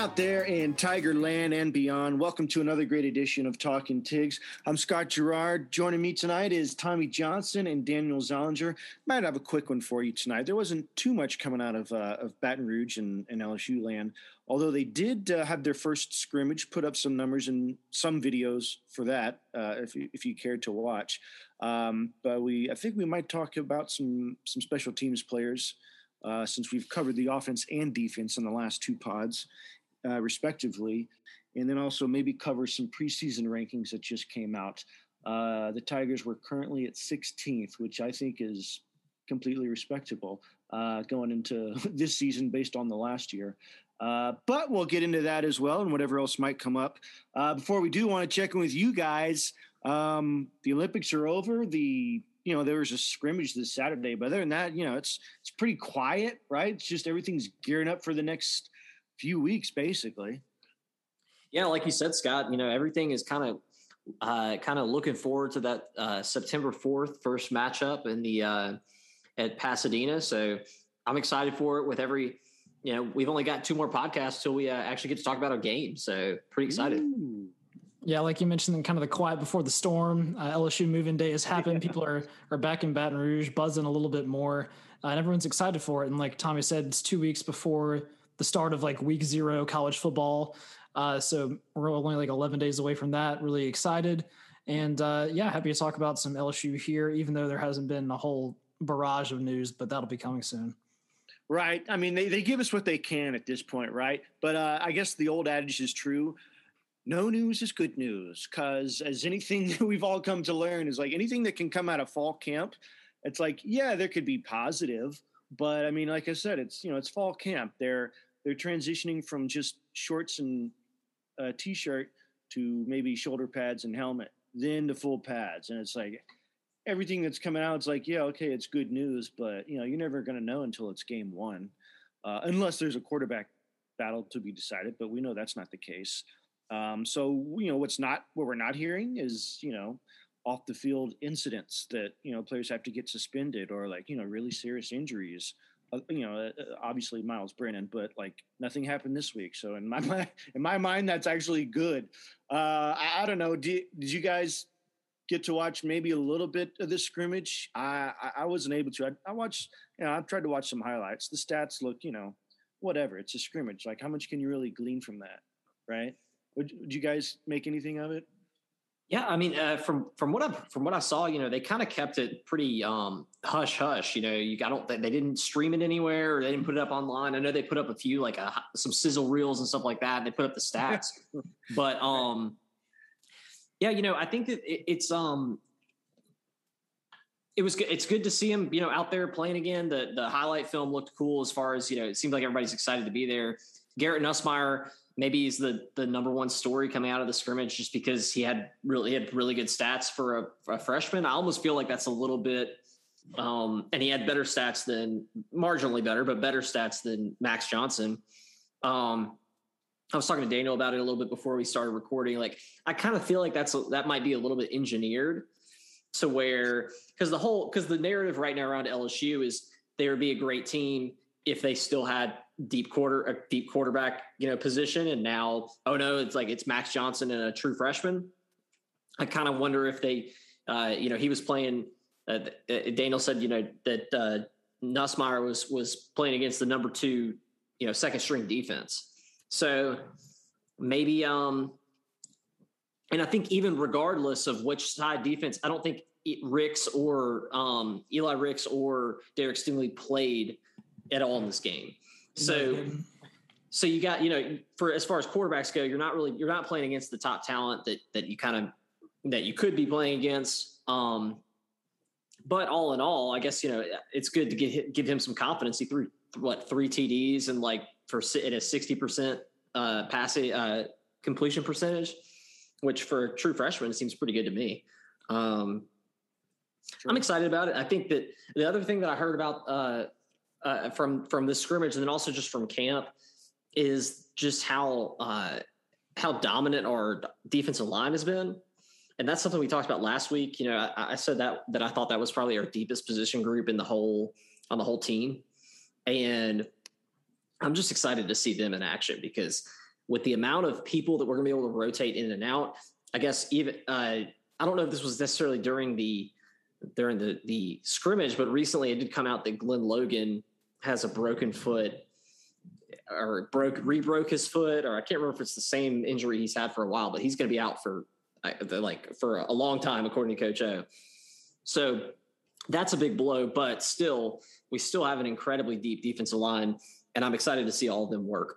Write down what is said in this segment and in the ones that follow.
out there in Tiger Land and beyond? Welcome to another great edition of Talking Tigs. I'm Scott Gerard. Joining me tonight is Tommy Johnson and Daniel Zollinger. Might have a quick one for you tonight. There wasn't too much coming out of uh, of Baton Rouge and, and, LSU land, although they did uh, have their first scrimmage. Put up some numbers and some videos for that, uh, if you, if you cared to watch. Um, but we, I think we might talk about some some special teams players. Uh, since we've covered the offense and defense in the last two pods uh, respectively, and then also maybe cover some preseason rankings that just came out. Uh, the Tigers were currently at 16th, which I think is completely respectable uh, going into this season based on the last year. Uh, but we'll get into that as well and whatever else might come up. Uh, before we do, want to check in with you guys. Um, the Olympics are over. The you know there was a scrimmage this Saturday, but other than that, you know it's it's pretty quiet, right? It's just everything's gearing up for the next few weeks, basically. Yeah, like you said, Scott. You know, everything is kind of uh, kind of looking forward to that uh, September fourth first matchup in the uh, at Pasadena. So I'm excited for it. With every, you know, we've only got two more podcasts till we uh, actually get to talk about our game. So pretty excited. Ooh. Yeah, like you mentioned, kind of the quiet before the storm. Uh, LSU moving day has happened. People are are back in Baton Rouge, buzzing a little bit more, uh, and everyone's excited for it. And like Tommy said, it's two weeks before the start of like week zero college football. Uh, so we're only like 11 days away from that. Really excited. And uh, yeah, happy to talk about some LSU here, even though there hasn't been a whole barrage of news, but that'll be coming soon. Right. I mean, they, they give us what they can at this point, right? But uh, I guess the old adage is true. No news is good news because, as anything that we've all come to learn, is like anything that can come out of fall camp, it's like, yeah, there could be positive. But I mean, like I said, it's, you know, it's fall camp. They're, they're transitioning from just shorts and a t-shirt to maybe shoulder pads and helmet, then to full pads, and it's like everything that's coming out. It's like, yeah, okay, it's good news, but you know, you're never going to know until it's game one, uh, unless there's a quarterback battle to be decided. But we know that's not the case. Um, so you know, what's not what we're not hearing is you know off the field incidents that you know players have to get suspended or like you know really serious injuries uh, you know, uh, obviously Myles Brennan, but like nothing happened this week. So in my mind, in my mind, that's actually good. Uh, I, I, don't know. Did, did you guys get to watch maybe a little bit of this scrimmage? I, I, I wasn't able to. I, I, watched, you know, I tried to watch some highlights. The stats look, you know, whatever. It's a scrimmage. Like how much can you really glean from that? Right. Would, would you guys make anything of it? Yeah, I mean, uh, from from what I from what I saw, you know, they kind of kept it pretty um, hush hush. You know, you I don't they didn't stream it anywhere or they didn't put it up online. I know they put up a few like a, uh, some sizzle reels and stuff like that. And they put up the stats, but um, yeah, you know, I think that it, it's um, it was good. It's good to see him, you know, out there playing again. The the highlight film looked cool as far as you know. It seemed like everybody's excited to be there. Garrett Nussmeier maybe he's the the number one story coming out of the scrimmage just because he had really he had really good stats for a, for a freshman. I almost feel like that's a little bit um, and he had better stats than marginally better, but better stats than Max Johnson. Um, I was talking to Daniel about it a little bit before we started recording. Like, I kind of feel like that's a, that might be a little bit engineered to where because the whole because the narrative right now around LSU is they would be a great team if they still had deep quarter a deep quarterback you know position. And now oh no it's like it's max johnson and a true freshman. I kind of wonder if they uh, you know he was playing uh, uh, daniel said you know that uh, nussmeier was was playing against the number two you know second string defense. So maybe um and i think even regardless of which side defense i don't think ricks or um eli ricks or derek stingley played at all in this game so, so you got you know for as far as quarterbacks go, you're not really you're not playing against the top talent that that you kind of that you could be playing against. Um, but all in all, I guess you know it's good to get give him some confidence. He threw what three TDs and like for at a sixty percent uh, passing uh, completion percentage, which for a true freshman seems pretty good to me. Um, I'm excited about it. I think that the other thing that I heard about uh, uh, from from the scrimmage, and then also just from camp, is just how uh, how dominant our defensive line has been, and that's something we talked about last week. You know, I, I said that that I thought that was probably our deepest position group in the whole on the whole team, and I'm just excited to see them in action because with the amount of people that we're going to be able to rotate in and out, I guess even uh, I don't know if this was necessarily during the during the the scrimmage, but recently it did come out that Glen Logan has a broken foot or broke rebroke his foot, or I can't remember if it's the same injury he's had for a while, but he's going to be out for uh, like for a long time, according to Coach O. So that's a big blow, but still, we still have an incredibly deep defensive line, and I'm excited to see all of them work.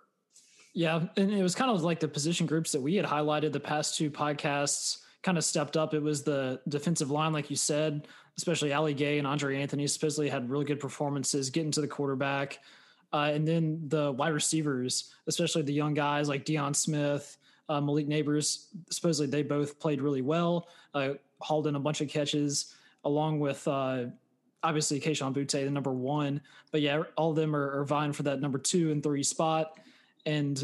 Yeah, and it was kind of like the position groups that we had highlighted the past two podcasts kind of stepped up. It was the defensive line, like you said, especially Ali Gaye and Andre Anthony supposedly had really good performances getting to the quarterback. Uh, and then the wide receivers, especially the young guys like Deion Smith, uh, Malik Nabers, supposedly they both played really well, uh, hauled in a bunch of catches, along with uh, obviously Kayshon Boutte, the number one. But yeah, all of them are, are vying for that number two and three spot. And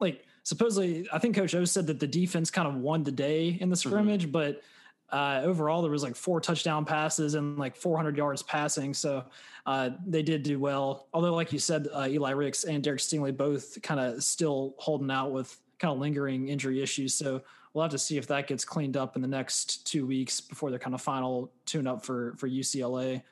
like supposedly, I think Coach O said that the defense kind of won the day in the mm-hmm. scrimmage, mm-hmm. but uh, overall there was like four touchdown passes and like 400 yards passing. So uh, they did do well. Although, like you said, uh, Eli Ricks and Derek Stingley both kind of still holding out with kind of lingering injury issues. So we'll have to see if that gets cleaned up in the next two weeks before their kind of final tune up for for UCLA.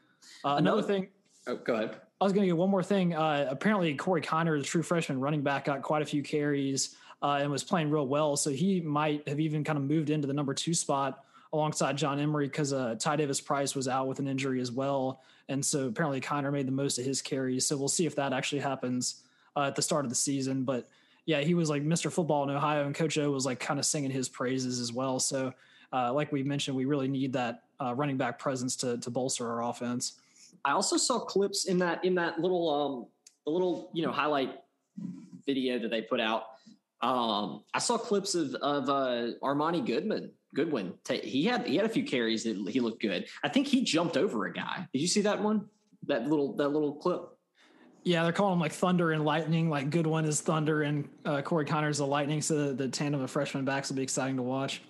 Uh, another, thing. Oh, go ahead. I was going to get one more thing. Uh, apparently, Corey Kiner, the true freshman running back, got quite a few carries uh, and was playing real well. So he might have even kind of moved into the number two spot alongside John Emery because uh, Ty Davis Price was out with an injury as well. And so apparently, Kiner made the most of his carries. So we'll see if that actually happens uh, at the start of the season. But yeah, he was like Mr. Football in Ohio, and Coach O was like kind of singing his praises as well. So, uh, like we mentioned, we really need that uh, running back presence to to bolster our offense. I also saw clips in that in that little um the little you know highlight video that they put out. Um, I saw clips of of uh, Armoni Goodman Goodwin. He had he had a few carries that he looked good. I think he jumped over a guy. Did you see that one? That little that little clip. Yeah, they're calling him like Thunder and Lightning. Like Goodwin is Thunder and uh, Corey Kiner is the Lightning. So the, the tandem of freshman backs will be exciting to watch.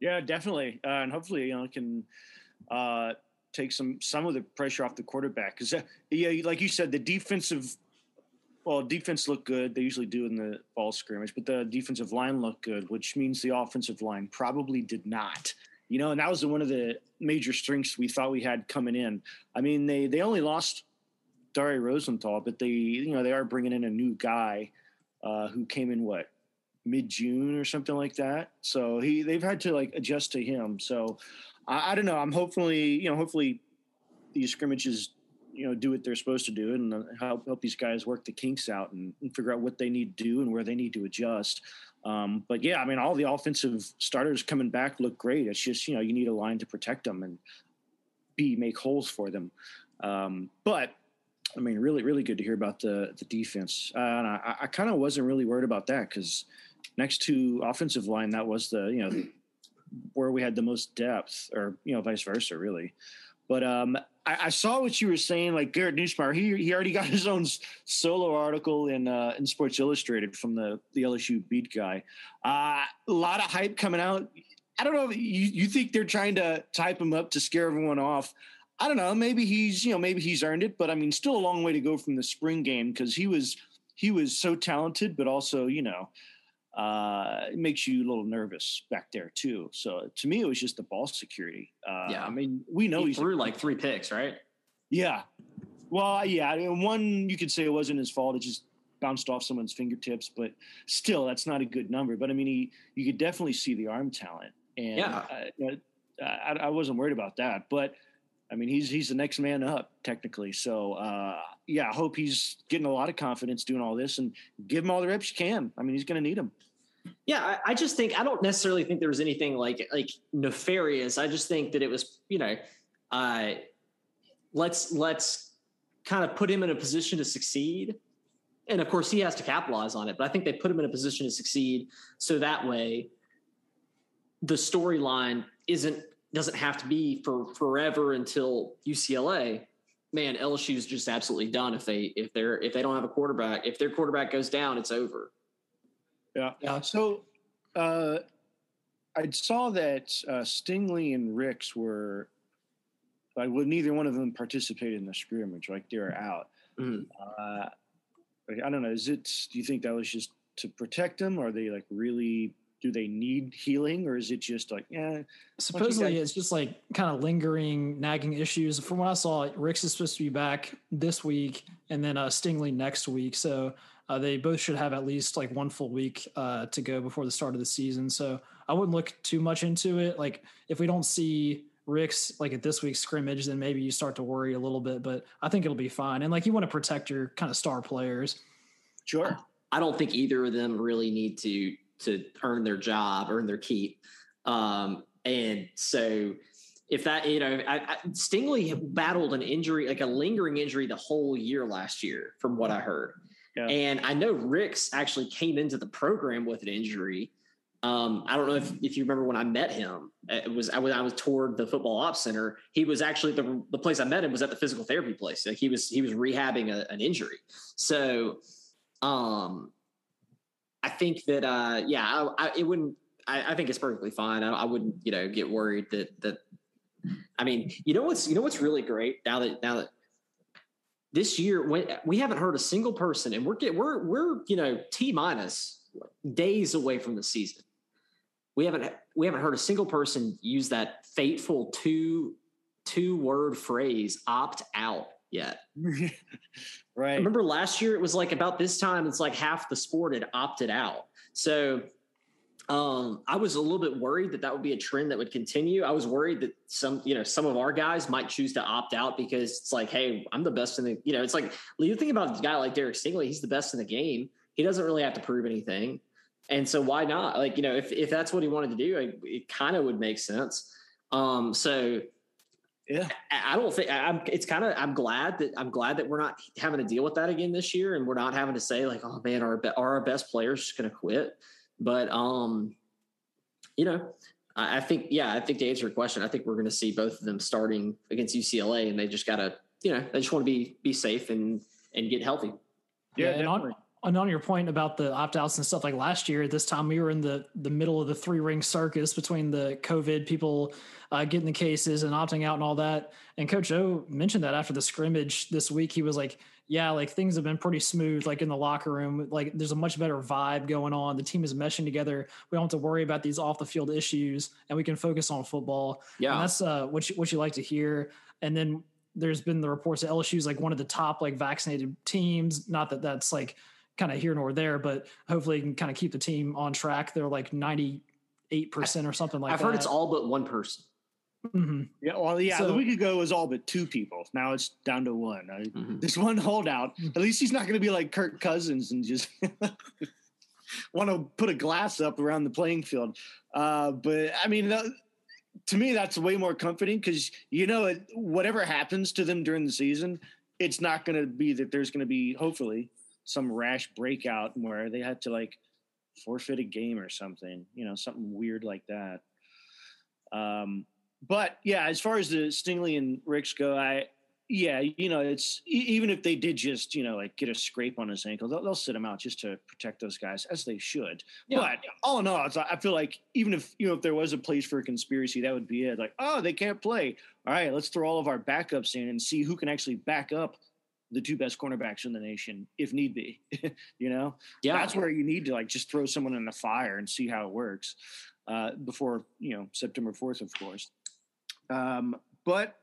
Yeah, definitely, uh, and hopefully you know can uh, take some some of the pressure off the quarterback because uh, yeah, like you said, the defensive well, defense looked good. They usually do in the ball scrimmage, but the defensive line looked good, which means the offensive line probably did not. You know, and that was one of the major strengths we thought we had coming in. I mean, they they only lost Dare Rosenthal, but they you know they are bringing in a new guy uh, who came in what mid June or something like that. So he they've had to like adjust to him. So I, I don't know. I'm hopefully you know hopefully these scrimmages you know do what they're supposed to do and uh, help help these guys work the kinks out and, and figure out what they need to do and where they need to adjust. Um, but yeah, I mean, all the offensive starters coming back look great. It's just you know you need a line to protect them and b make holes for them. Um, but I mean, really, really good to hear about the the defense. Uh, and I, I kind of wasn't really worried about that because next to offensive line, that was the you know where we had the most depth, or you know, vice versa, really. But um, I, I, saw what you were saying. Like Garrett Nussmeier, he he already got his own solo article in uh, in Sports Illustrated from the the LSU beat guy. Uh, a lot of hype coming out. I don't know. You you think they're trying to type him up to scare everyone off? I don't know. Maybe he's you know maybe he's earned it, but I mean, still a long way to go from the spring game because he was he was so talented, but also you know uh, it makes you a little nervous back there too. So to me, it was just the ball security. Uh, yeah, I mean, we know he threw like three picks, right? Yeah. Well, yeah. I mean, one you could say it wasn't his fault; it just bounced off someone's fingertips. But still, that's not a good number. But I mean, he you could definitely see the arm talent, and yeah, uh, I, I wasn't worried about that. But I mean, he's he's the next man up technically. So uh, yeah, I hope he's getting a lot of confidence doing all this and give him all the reps you can. I mean, he's going to need them. Yeah, I, I, just think I don't necessarily think there was anything like like nefarious. I just think that it was you know, uh, let's let's kind of put him in a position to succeed. And of course, he has to capitalize on it. But I think they put him in a position to succeed, so that way, the storyline isn't doesn't have to be for forever until UCLA. Man, LSU is just absolutely done if they if they're if they don't have a quarterback. If their quarterback goes down, it's over. Yeah. Yeah. So uh, I saw that uh, Stingley and Ricks were like, well, neither one of them participated in the scrimmage. Like they're out. Mm-hmm. Uh, I don't know. Is it? Do you think that was just to protect him? Are they like really? Do they need healing, or is it just like yeah? Supposedly, it's just like kind of lingering, nagging issues. From what I saw, Ricks is supposed to be back this week, and then uh, Stingley next week. So uh, they both should have at least like one full week uh, to go before the start of the season. So I wouldn't look too much into it. Like if we don't see Ricks like at this week's scrimmage, then maybe you start to worry a little bit. But I think it'll be fine. And like you want to protect your kind of star players. Sure. I don't think either of them really need to to earn their job, earn their keep. Um, and so if that, you know, I, I, Stingley battled an injury, like a lingering injury the whole year last year, from what I heard. Yeah. And I know Ricks actually came into the program with an injury. Um, I don't know if, if you remember when I met him. It was I was I was toward the football ops center. He was actually the the place I met him was at the physical therapy place. Like he was he was rehabbing a, an injury. So, um, I think that uh, yeah, I, I, it wouldn't. I, I, think it's perfectly fine. I, wouldn't you know get worried that that. I mean, you know what's you know what's really great now that now that this year when we haven't heard a single person, and we're get, we're we're you know t minus days away from the season. We haven't we haven't heard a single person use that fateful two two word phrase opt out yet. right. I remember last year it was like about this time, it's like half the sport had opted out. So um, I was a little bit worried that that would be a trend that would continue. I was worried that some, you know, some of our guys might choose to opt out because it's like, hey, I'm the best in the, you know, it's like you think about a guy like Derek Stingley, he's the best in the game. He doesn't really have to prove anything. And so why not? Like, you know, if, if that's what he wanted to do, it, it kind of would make sense. Um, so yeah, I don't think I'm. It's kind of. I'm glad that I'm glad that we're not having to deal with that again this year, and we're not having to say like, oh man, our are our best players just going to quit. But um, you know, I, I think yeah, I think to answer your question, I think we're going to see both of them starting against UCLA, and they just got to you know they just want to be be safe and and get healthy. Yeah, yeah and and on your point about the opt outs and stuff, like last year this time, we were in the the middle of the three ring circus between the COVID people uh, getting the cases and opting out and all that. And Coach O mentioned that after the scrimmage this week, he was like, "Yeah, like things have been pretty smooth, like in the locker room. Like there's a much better vibe going on. The team is meshing together. We don't have to worry about these off the field issues, and we can focus on football. Yeah, and that's uh, what you, what you like to hear. And then there's been the reports that LSU is like one of the top like vaccinated teams. Not that that's like kind of here nor there, but hopefully can kind of keep the team on track. They're like 98% or something like I've that. I've heard it's all but one person. Mm-hmm. Yeah, well, yeah. So, the week ago was all but two people. Now it's down to one. I, mm-hmm. This one holdout. Mm-hmm. At least he's not going to be like Kirk Cousins and just want to put a glass up around the playing field. Uh, but I mean, to me, that's way more comforting because you know, whatever happens to them during the season, it's not going to be that there's going to be hopefully some rash breakout where they had to like forfeit a game or something, you know, something weird like that. Um, but yeah, as far as the Stingley and Ricks go, I yeah, you know, it's even if they did just you know like get a scrape on his ankle, they'll, they'll sit him out just to protect those guys as they should. Yeah. But all in all, I feel like even if you know if there was a place for a conspiracy, that would be it. Like, oh, they can't play. All right, let's throw all of our backups in and see who can actually back up the two best cornerbacks in the nation if need be you know? Yeah. That's where you need to like just throw someone in the fire and see how it works uh, before you know september 4th of course. Um, but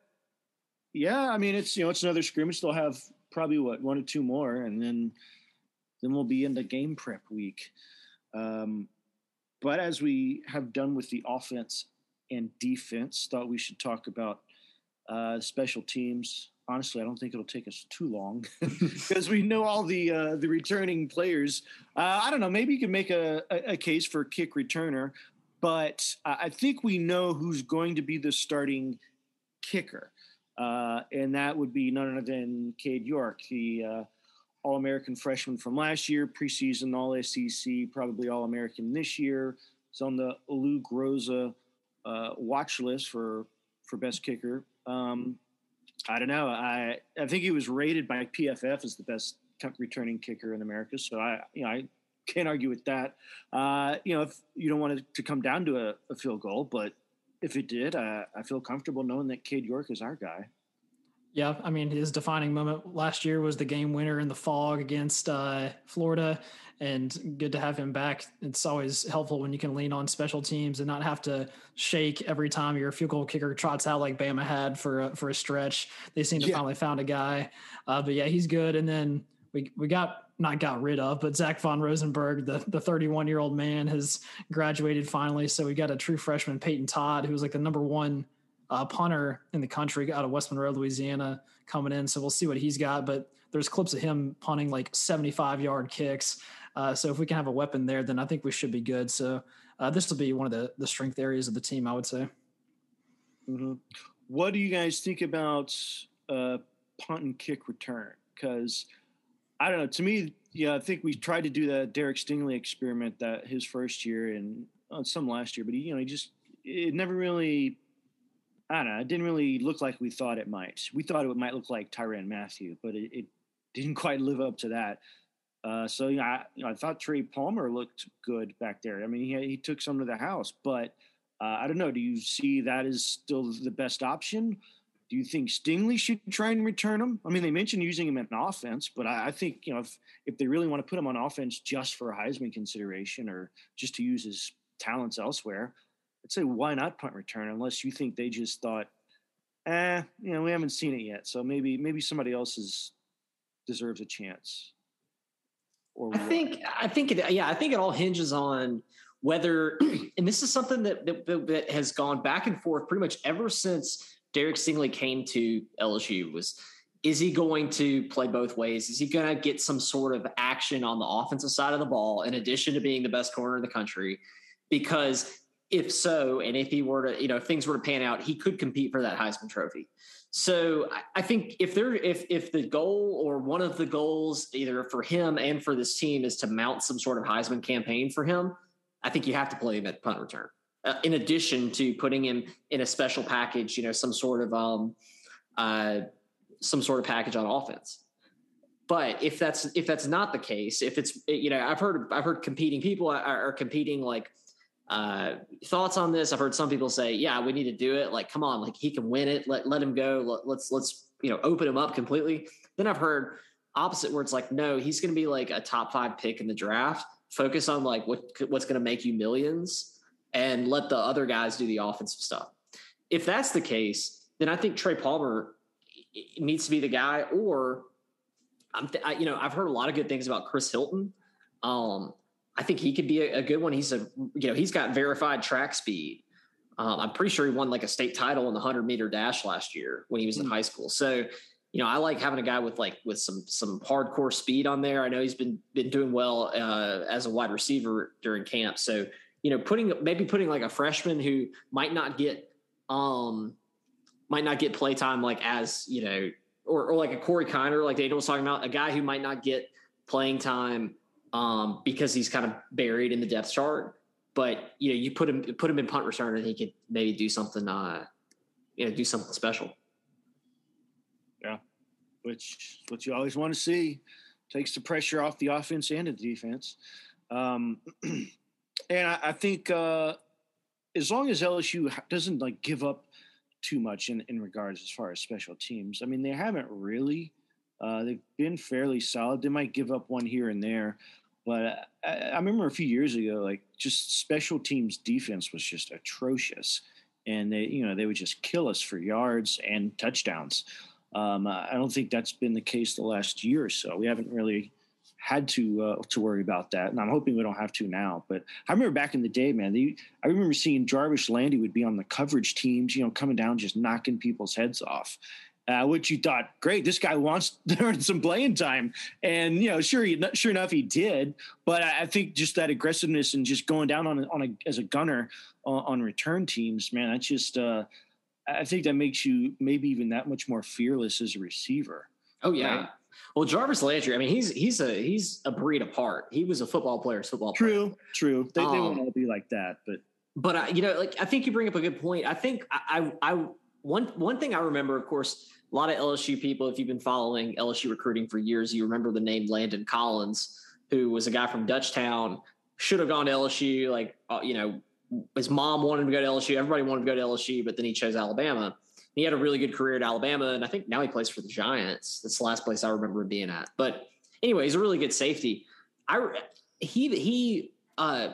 yeah i mean it's you know it's another scrimmage. They'll have probably what one or two more and then then we'll be into game prep week. Um, but as we have done with the offense and defense thought we should talk about uh, special teams honestly, I don't think it'll take us too long because we know all the uh, the returning players. Uh, I don't know. Maybe you could make a, a, a case for kick returner, but I think we know who's going to be the starting kicker, uh, and that would be none other than Cade York, the uh, All American freshman from last year, preseason All SEC, probably All American this year. He's on the Lou Groza uh, watch list for for best kicker. Um, I don't know. I I think he was rated by PFF as the best returning kicker in America. So I you know I can't argue with that. Uh, you know, if you don't want it to come down to a, a field goal, but if it did, uh, I feel comfortable knowing that Cade York is our guy. Yeah, I mean his defining moment last year was the game winner in the fog against uh, Florida, and good to have him back. It's always helpful when you can lean on special teams and not have to shake every time your field goal kicker trots out like Bama had for a, for a stretch. They seem to yeah. finally found a guy, uh, but yeah, he's good. And then we we got not got rid of, but Zach von Rosenberg, the the 31 year old man, has graduated finally. So we got a true freshman, Peyton Todd, who was like the number one uh, punter in the country out of West Monroe, Louisiana, coming in. So we'll see what he's got. But there's clips of him punting like 75 yard kicks. Uh, so if we can have a weapon there, then I think we should be good. So uh, this will be one of the the strength areas of the team, I would say. Mm-hmm. What do you guys think about uh, punt and kick return? Because I don't know. To me, yeah, I think we tried to do that Derek Stingley experiment that his first year and uh, some last year, but he, you know, he just it never really I don't know. It didn't really look like we thought it might. We thought it might look like Tyrann Mathieu, but it, it didn't quite live up to that. Uh, so you know, I, you know, I thought Trey Palmer looked good back there. I mean, he he took some to the house, but uh, I don't know. Do you see that as still the best option? Do you think Stingley should try and return him? I mean, they mentioned using him in offense, but I, I think you know if if they really want to put him on offense just for Heisman consideration or just to use his talents elsewhere, I'd say why not punt return unless you think they just thought, eh, you know, we haven't seen it yet, so maybe maybe somebody else is deserves a chance. Or I what? think I think it yeah I think it all hinges on whether and this is something that, that that has gone back and forth pretty much ever since Derek Stingley came to LSU was is he going to play both ways? Is he going to get some sort of action on the offensive side of the ball in addition to being the best corner in the country? Because if so, and if he were to, you know, if things were to pan out, he could compete for that Heisman Trophy. So I think if there, if if the goal or one of the goals, either for him and for this team, is to mount some sort of Heisman campaign for him, I think you have to play him at punt return. Uh, in addition to putting him in a special package, you know, some sort of um, uh, some sort of package on offense. But if that's if that's not the case, if it's you know, I've heard I've heard competing people are, are competing like uh, thoughts on this? I've heard some people say, "Yeah, we need to do it." Like, come on, like he can win it. Let let him go. Let, let's let's you know open him up completely. Then I've heard opposite where it's like, no, he's going to be like a top five pick in the draft. Focus on like what what's going to make you millions, and let the other guys do the offensive stuff. If that's the case, then I think Trey Palmer needs to be the guy. Or I'm, th- I, you know, I've heard a lot of good things about Chris Hilton. Um, I think he could be a, a, good one. He's a you know he's got verified track speed. Um, I'm pretty sure he won like a state title in the 100 meter dash last year when he was in mm-hmm. high school. So you know I like having a guy with like with some some hardcore speed on there. I know he's been been doing well uh, as a wide receiver during camp. So you know putting maybe putting like a freshman who might not get um might not get play time like as you know or, or like a Corey Kiner like Daniel was talking about a guy who might not get playing time um, because he's kind of buried in the depth chart. But you know, you put him put him in punt return, and he could maybe do something, uh, you know, do something special. Yeah, which what you always want to see takes the pressure off the offense and the defense. Um, and I, I think uh, as long as LSU doesn't like give up too much in, in regards as far as special teams, I mean, they haven't really. Uh, they've been fairly solid. They might give up one here and there, but I, I, remember a few years ago, like just special teams defense was just atrocious, and they, you know, they would just kill us for yards and touchdowns. Um, I don't think that's been the case the last year or so. We haven't really had to uh, to worry about that, and I'm hoping we don't have to now. But I remember back in the day, man. They, I remember seeing Jarvis Landry would be on the coverage teams, you know, coming down just knocking people's heads off, uh, which you thought, great, this guy wants to earn some playing time, and you know, sure, he, sure enough, he did. But I, think just that aggressiveness and just going down on on a as a gunner on, on return teams, man, that's just. Uh, I think that makes you maybe even that much more fearless as a receiver. Oh yeah. Right? Well, Jarvis Landry, I mean, he's he's a he's a breed apart. He was a football player, football true, player. True, They, um, they won't all be like that, but but I, you know, like I think you bring up a good point. I think I, I, I one one thing I remember, of course, a lot of LSU people, if you've been following LSU recruiting for years, you remember the name Landon Collins, who was a guy from Dutchtown, should have gone to LSU. Like, uh, you know, his mom wanted to go to LSU. Everybody wanted to go to LSU, but then he chose Alabama. He had a really good career at Alabama, and I think now he plays for the Giants. That's the last place I remember him being at. But anyway, he's a really good safety. I he he uh,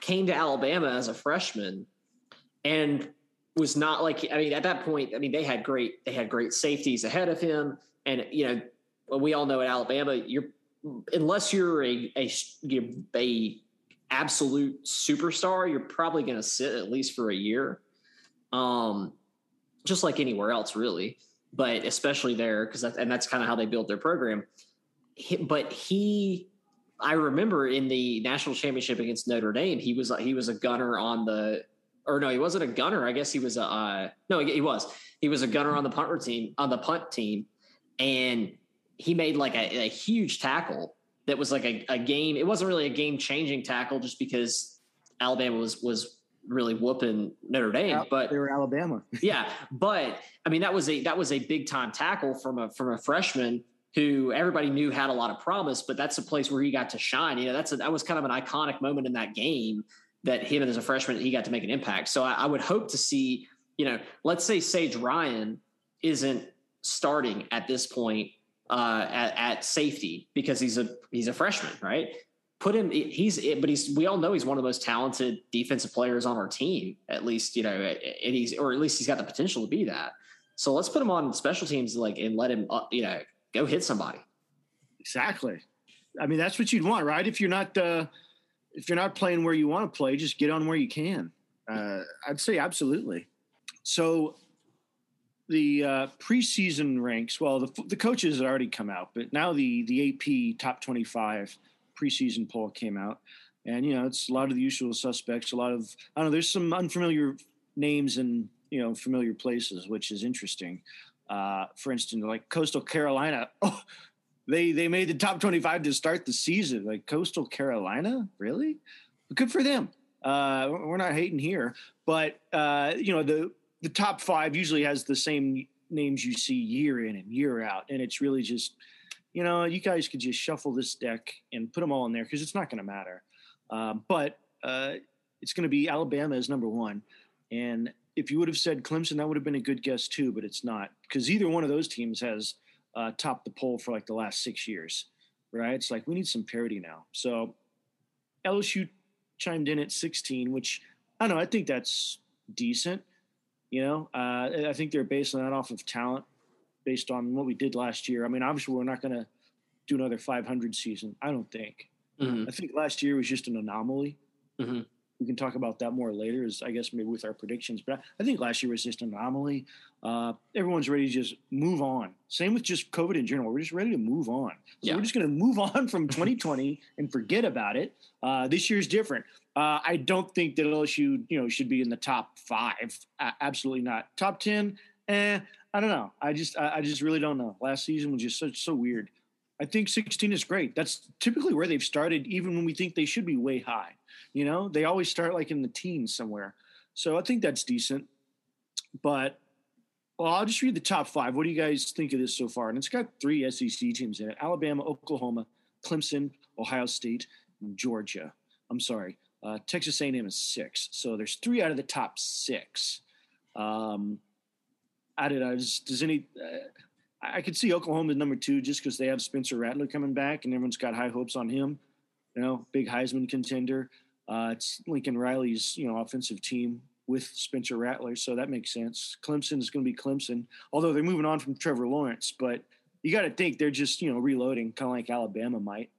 came to Alabama as a freshman and was not like I mean at that point I mean they had great they had great safeties ahead of him. And you know we all know at Alabama you're unless you're a a, a absolute superstar you're probably going to sit at least for a year. Um just like anywhere else really. But especially there because and that's kind of how they built their program. But he I remember in the national championship against Notre Dame, he was he was a gunner on the, or no, he wasn't a gunner. I guess he was a uh, no, he was he was a gunner on the punt team on the punt team, and he made like a, a huge tackle that was like a, a game. It wasn't really a game changing tackle just because Alabama was was really whooping Notre Dame, but they were Alabama. yeah, but I mean that was a that was a big time tackle from a from a freshman who everybody knew had a lot of promise, but that's a place where he got to shine. You know, that's a, that was kind of an iconic moment in that game that him as a freshman he got to make an impact. So I, I would hope to see, you know, let's say Sage Ryan isn't starting at this point uh, at, at safety because he's a he's a freshman, right? Put him. He's but he's we all know he's one of the most talented defensive players on our team. At least you know, and he's or at least he's got the potential to be that. So let's put him on special teams, like and let him, uh, you know, go hit somebody. Exactly. I mean, that's what you'd want, right? If you're not uh, if you're not playing where you want to play, just get on where you can. Uh, I'd say absolutely. So the uh, preseason ranks. Well, the the coaches had already come out, but now the the AP top twenty five preseason poll came out, and you know it's a lot of the usual suspects. A lot of I don't know. There's some unfamiliar names and you know familiar places, which is interesting. Uh, for instance, like Coastal Carolina, oh, they they made the top 25 to start the season. Like Coastal Carolina, really? Good for them. Uh, we're not hating here, but uh, you know the the top five usually has the same names you see year in and year out, and it's really just you know you guys could just shuffle this deck and put them all in there because it's not going to matter. Uh, but it's going to be Alabama as number one, and if you would have said Clemson, that would have been a good guess too, but it's not because either one of those teams has uh, topped the poll for like the last six years, right? It's like we need some parity now. So LSU chimed in at 16, which I don't know. I think that's decent. You know, uh, I think they're basing that off of talent, based on what we did last year. I mean, obviously, we're not going to do another 500 season. I don't think. Mm-hmm. I think last year was just an anomaly. Mm-hmm we can talk about that more later, as I guess maybe with our predictions. But I think last year was just an anomaly. Uh, everyone's ready to just move on. Same with just COVID in general. We're just ready to move on. So yeah. we're just going to move on from 2020 and forget about it. Uh, this year's different. Uh, I don't think that LSU, you know, should be in the top five. absolutely not. Top ten, eh? I don't know. I just, I, I just really don't know. Last season was just so so weird. I think 16 is great. That's typically where they've started, even when we think they should be way high. You know, they always start like in the teens somewhere. So I think that's decent. But well, I'll just read the top five. What do you guys think of this so far? And it's got three SEC teams in it: Alabama, Oklahoma, Clemson, Ohio State, and Georgia. I'm sorry, uh, Texas A&M is six. So there's three out of the top six. Um, I did. I was, does any? Uh, I could see Oklahoma number two just because they have Spencer Rattler coming back, and everyone's got high hopes on him. You know, big Heisman contender. Uh, it's Lincoln Riley's you know offensive team with Spencer Rattler, so that makes sense. Clemson is going to be Clemson, although they're moving on from Trevor Lawrence. But you got to think they're just you know reloading, kind of like Alabama might.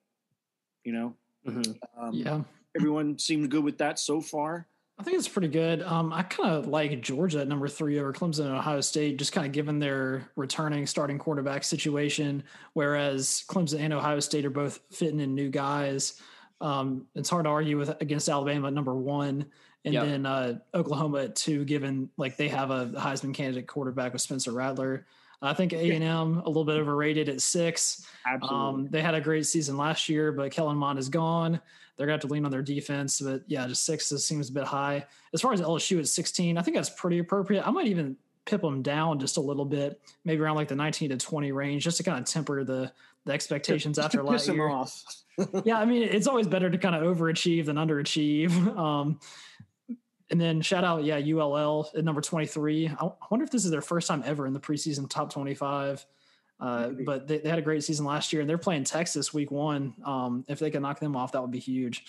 You know, mm-hmm. um, yeah. Everyone seemed good with that so far. I think it's pretty good. Um, I kind of like Georgia at number three over Clemson and Ohio State, just kind of given their returning starting quarterback situation. Whereas Clemson and Ohio State are both fitting in new guys. Um, it's hard to argue with against Alabama at number one, and yep. then uh, Oklahoma at two, given like they have a Heisman candidate quarterback with Spencer Rattler. I think A and M a little bit overrated at six. Absolutely, um, they had a great season last year, but Kellen Mond is gone. They're going to have to lean on their defense, but yeah, just six seems a bit high. As far as LSU at sixteen, I think that's pretty appropriate. I might even pip them down just a little bit, maybe around like the nineteen to twenty range, just to kind of temper the the expectations after last year. yeah, I mean, it's always better to kind of overachieve than underachieve. Um, And then shout out, yeah, ULL at number 23. I wonder if this is their first time ever in the preseason top 25. Uh, but they, they, had a great season last year and they're playing Texas week one. Um, if they can knock them off, that would be huge.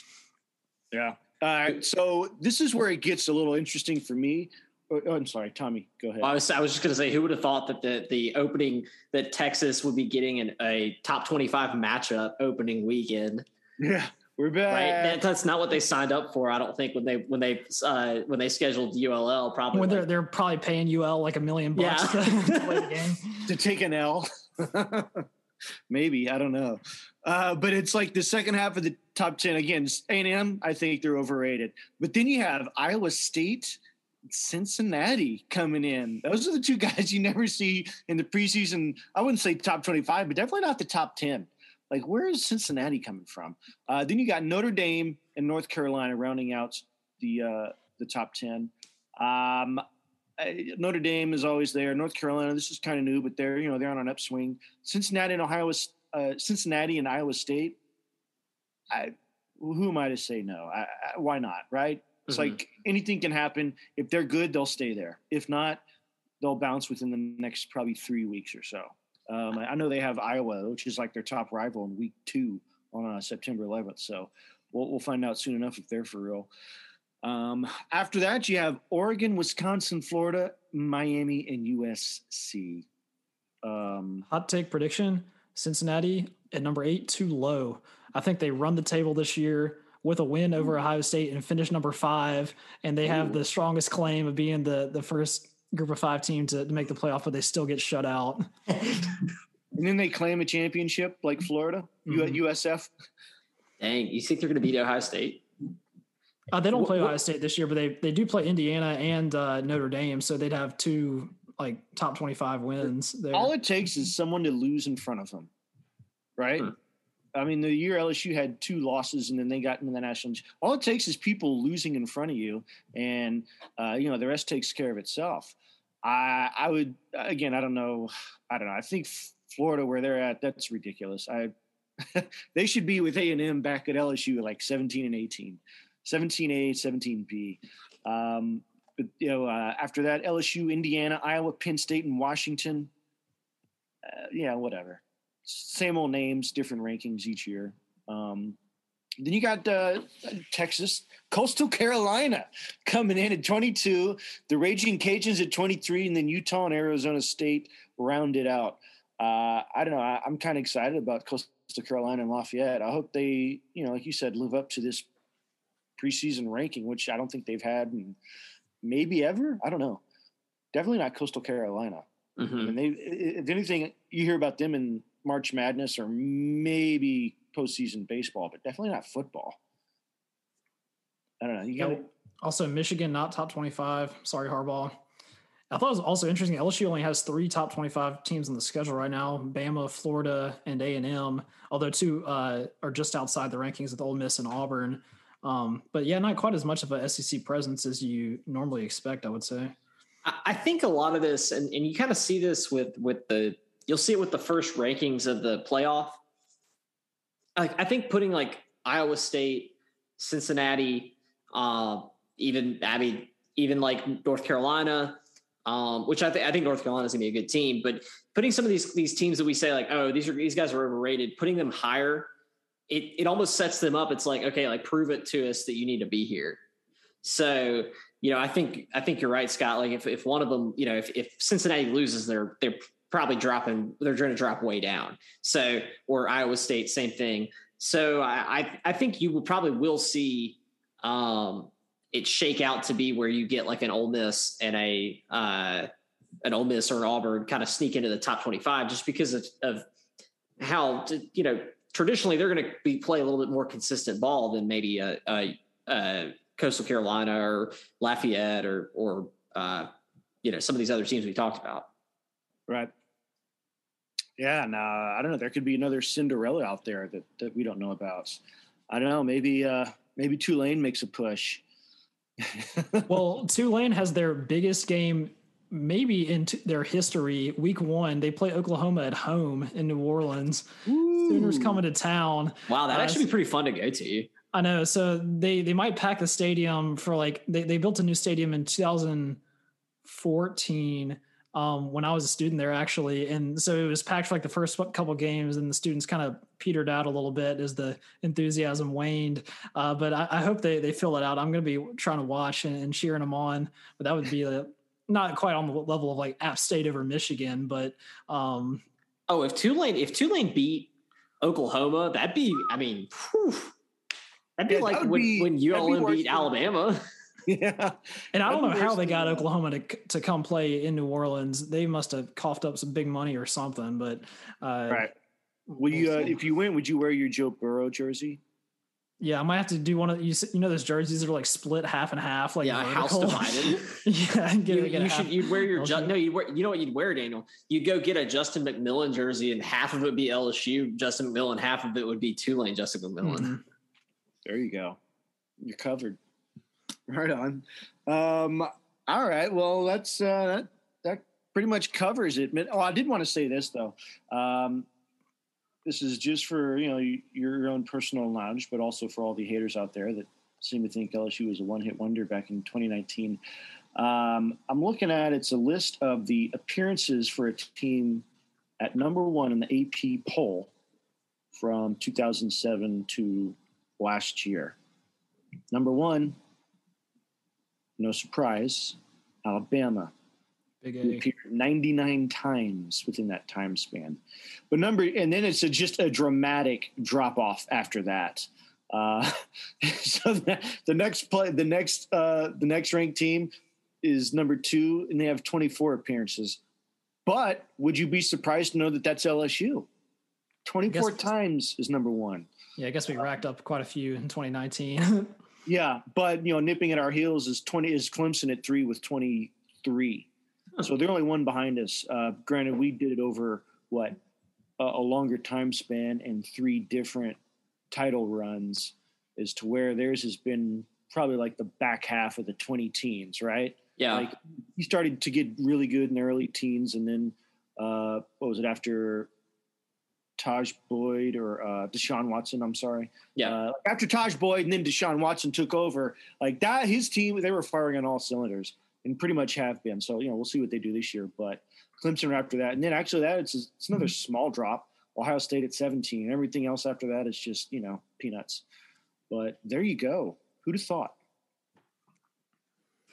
Yeah. All right. So this is where it gets a little interesting for me. Oh, oh I'm sorry, Tommy. Go ahead. I was I was just going to say, who would have thought that the the opening that Texas would be getting an, a top twenty five matchup opening weekend? Yeah, we're back. Right, that, that's not what they signed up for. I don't think when they when they uh, when they scheduled ULL. Probably when they're they're probably paying UL like a million bucks yeah. to, play the game to take an L. Maybe I don't know, uh, but it's like the second half of the top ten again. A and M, I think they're overrated. But then you have Iowa State Cincinnati coming in. Those are the two guys you never see in the preseason. I wouldn't say top 25, but definitely not the top 10. Like, where is Cincinnati coming from? Uh, then you got Notre Dame and North Carolina rounding out the uh, the top 10. Um, Notre Dame is always there. North Carolina, this is kind of new, but they're you know they're on an upswing. Cincinnati and Ohio, uh, Cincinnati and Iowa State. I, who am I to say no? I, I, why not? Right? It's mm-hmm. like anything can happen. If they're good, they'll stay there. If not, they'll bounce within the next probably three weeks or so. Um, I know they have Iowa, which is like their top rival in week two on uh, September 11th. So we'll, we'll find out soon enough if they're for real. Um, after that, you have Oregon, Wisconsin, Florida, Miami, and USC. Um, Hot take prediction Cincinnati at number eight, too low. I think they run the table this year with a win over Ohio State and finish number five. And they have the strongest claim of being the the first group of five team to, to make the playoff, but they still get shut out. and then they claim a championship like Florida, mm-hmm. USF. Dang, you think they're going to beat Ohio State? Uh, they don't what, play Ohio State this year, but they they do play Indiana and uh, Notre Dame, so they'd have two like top twenty five wins. There. All it takes is someone to lose in front of them, right? Hmm. I mean, the year LSU had two losses and then they got into the national. All it takes is people losing in front of you, and uh, you know the rest takes care of itself. I, I would again, I don't know, I don't know. I think Florida, where they're at, that's ridiculous. I they should be with A and M back at LSU like 17 and 18, 17A, 17B. Um, but you know, uh, after that, LSU, Indiana, Iowa, Penn State, and Washington. Uh, yeah, whatever same old names, different rankings each year. Um, then you got uh, Texas, Coastal Carolina coming in at 22, the Raging Cajuns at 23, and then Utah and Arizona State rounded out. Uh, I don't know. I, am kind of excited about Coastal Carolina and Lafayette. I hope they, you know, like you said, live up to this preseason ranking, which I don't think they've had maybe ever. I don't know. Definitely not Coastal Carolina. Mm-hmm. I mean, they, if anything, you hear about them in March Madness or maybe postseason baseball, but definitely not football. I don't know. You got also Michigan not top twenty five. Sorry, Harbaugh. I thought it was also interesting. LSU only has three top twenty-five teams on the schedule right now: Bama, Florida, and A and M. Although two uh, are just outside the rankings with Ole Miss and Auburn. Um, but yeah, not quite as much of a SEC presence as you normally expect. I would say. I think a lot of this, and, and you kind of see this with with the you'll see it with the first rankings of the playoff. I, I think putting like Iowa State, Cincinnati, uh, even mean even like North Carolina, um, which I think I think North Carolina is gonna be a good team, but putting some of these these teams that we say like oh these are these guys are overrated, putting them higher, it it almost sets them up. It's like okay, like prove it to us that you need to be here. So you know, I think I think you're right, Scott. Like if if one of them, you know, if if Cincinnati loses, they're they're probably dropping they're going to drop way down so or iowa state same thing so i i think you will probably will see um it shake out to be where you get like an Ole Miss and a uh an Ole Miss or an Auburn kind of sneak into the top 25 just because of, of how to, you know traditionally they're going to be play a little bit more consistent ball than maybe a, a, a Coastal Carolina or Lafayette or or uh, you know some of these other teams we talked about. Right. Yeah, no, I don't know. There could be another Cinderella out there that, that we don't know about. I don't know. Maybe uh, maybe Tulane makes a push. well, Tulane has their biggest game maybe in t- their history. Week one, they play Oklahoma at home in New Orleans. Ooh. Sooners coming to town. Wow, that uh, actually be pretty fun to go to. I know. So they they might pack the stadium for like they they built a new stadium in 2014 um, when I was a student there actually, and so it was packed for like the first couple games, and the students kind of petered out a little bit as the enthusiasm waned. Uh, but I, I, hope they they fill it out. I'm going to be trying to watch and, and, cheering them on, but that would be a, not quite on the level of like App State over Michigan, but um, oh, if Tulane if Tulane beat Oklahoma, that'd be I mean, whew, that'd be yeah, like when, be, when ULM beat Alabama. yeah. And I don't know how they got Oklahoma to to come play in New Orleans. They must have coughed up some big money or something. But uh, right. Will you, uh, if you win, would you wear your Joe Burrow jersey? Yeah, I might have to do one of you. You know, those jerseys that are like split half and half, like yeah, vertical. house divided. yeah, get, you, get you should. You'd wear your ju- no. You wear. You know what you'd wear, Daniel? You'd go get a Justin McMillan jersey, and half of it would be LSU Justin McMillan, half of it would be Tulane Justin McMillan. Mm-hmm. There you go. You're covered. Right on. Um, all right. Well, that's uh, that. That pretty much covers it. Oh, I did want to say this though. Um, this is just for you know your own personal knowledge, but also for all the haters out there that seem to think LSU was a one-hit wonder back in 2019. Um, I'm looking at it's a list of the appearances for a team at number one in the AP poll from 2007 to last year. Number one, no surprise, Alabama. Big A. appeared 99 times within that time span. But number, and then it's a, just a dramatic drop off after that. Uh, so the, the, next play, the next, uh, the next ranked team is number two, and they have 24 appearances. But would you be surprised to know that that's LSU? 24 times is number one. Yeah, I guess we racked up quite a few in 2019. Yeah, but you know, nipping at our heels is twenty is Clemson at three with twenty three. So they're only one behind us. Uh, granted, we did it over what a, a longer time span and three different title runs, as to where theirs has been probably like the back half of the twenty teens, right? Yeah, like he started to get really good in the early teens, and then uh, what was it after Tajh Boyd or uh, Deshaun Watson. I'm sorry. Yeah. Uh, after Tajh Boyd and then Deshaun Watson took over, like that, his team they were firing on all cylinders and pretty much have been. So you know we'll see what they do this year. But Clemson after that, and then actually that it's it's another mm-hmm. small drop. Ohio State at 17. Everything else after that is just you know peanuts. But there you go. Who'd have thought?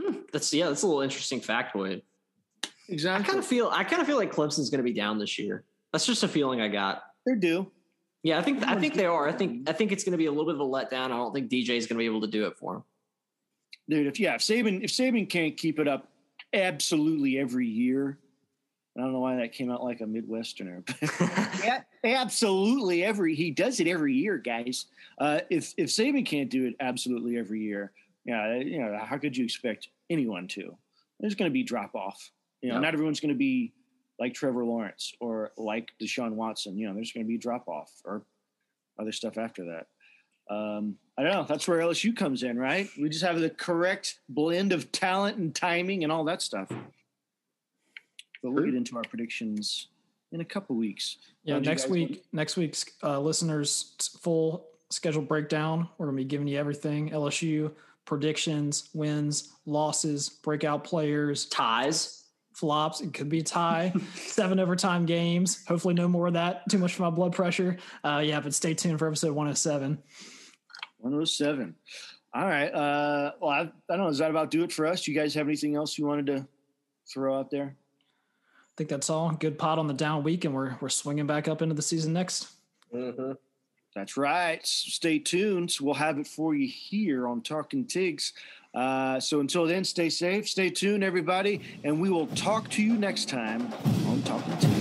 Hmm. That's yeah. That's a little interesting factoid. Exactly. I kind of feel I kind of feel like Clemson's going to be down this year. That's just a feeling I got. They're due. Yeah, I think I think they are. I think I think it's going to be a little bit of a letdown. I don't think DJ is going to be able to do it for him. Dude, if yeah, if Saban if Saban can't keep it up absolutely every year, I don't know why that came out like a Midwesterner. Yeah, absolutely every he does it every year, guys. Uh, if if Saban can't do it absolutely every year, yeah, you know how could you expect anyone to? There's going to be drop off. You know, not everyone's going to be like Trevor Lawrence or like Deshaun Watson. You know, there's going to be drop off or other stuff after that. Um, I don't know. That's where LSU comes in, right? We just have the correct blend of talent and timing and all that stuff. But we'll get into our predictions in a couple weeks. Yeah, next week. Want? Next week's uh, listeners full schedule breakdown. We're going to be giving you everything: LSU predictions, wins, losses, breakout players, ties flops. It could be a tie, seven overtime games. Hopefully, no more of that. Too much for my blood pressure. Uh, yeah, but stay tuned for episode 107. 107. All right. Uh, well, I, I don't know. Does that about do it for us? You guys have anything else you wanted to throw out there? I think that's all. Good pot on the down week, and we're we're swinging back up into the season next. Mm-hmm. That's right. Stay tuned. We'll have it for you here on Talking Tigs. Uh, so until then, stay safe, stay tuned, everybody, and we will talk to you next time on Talking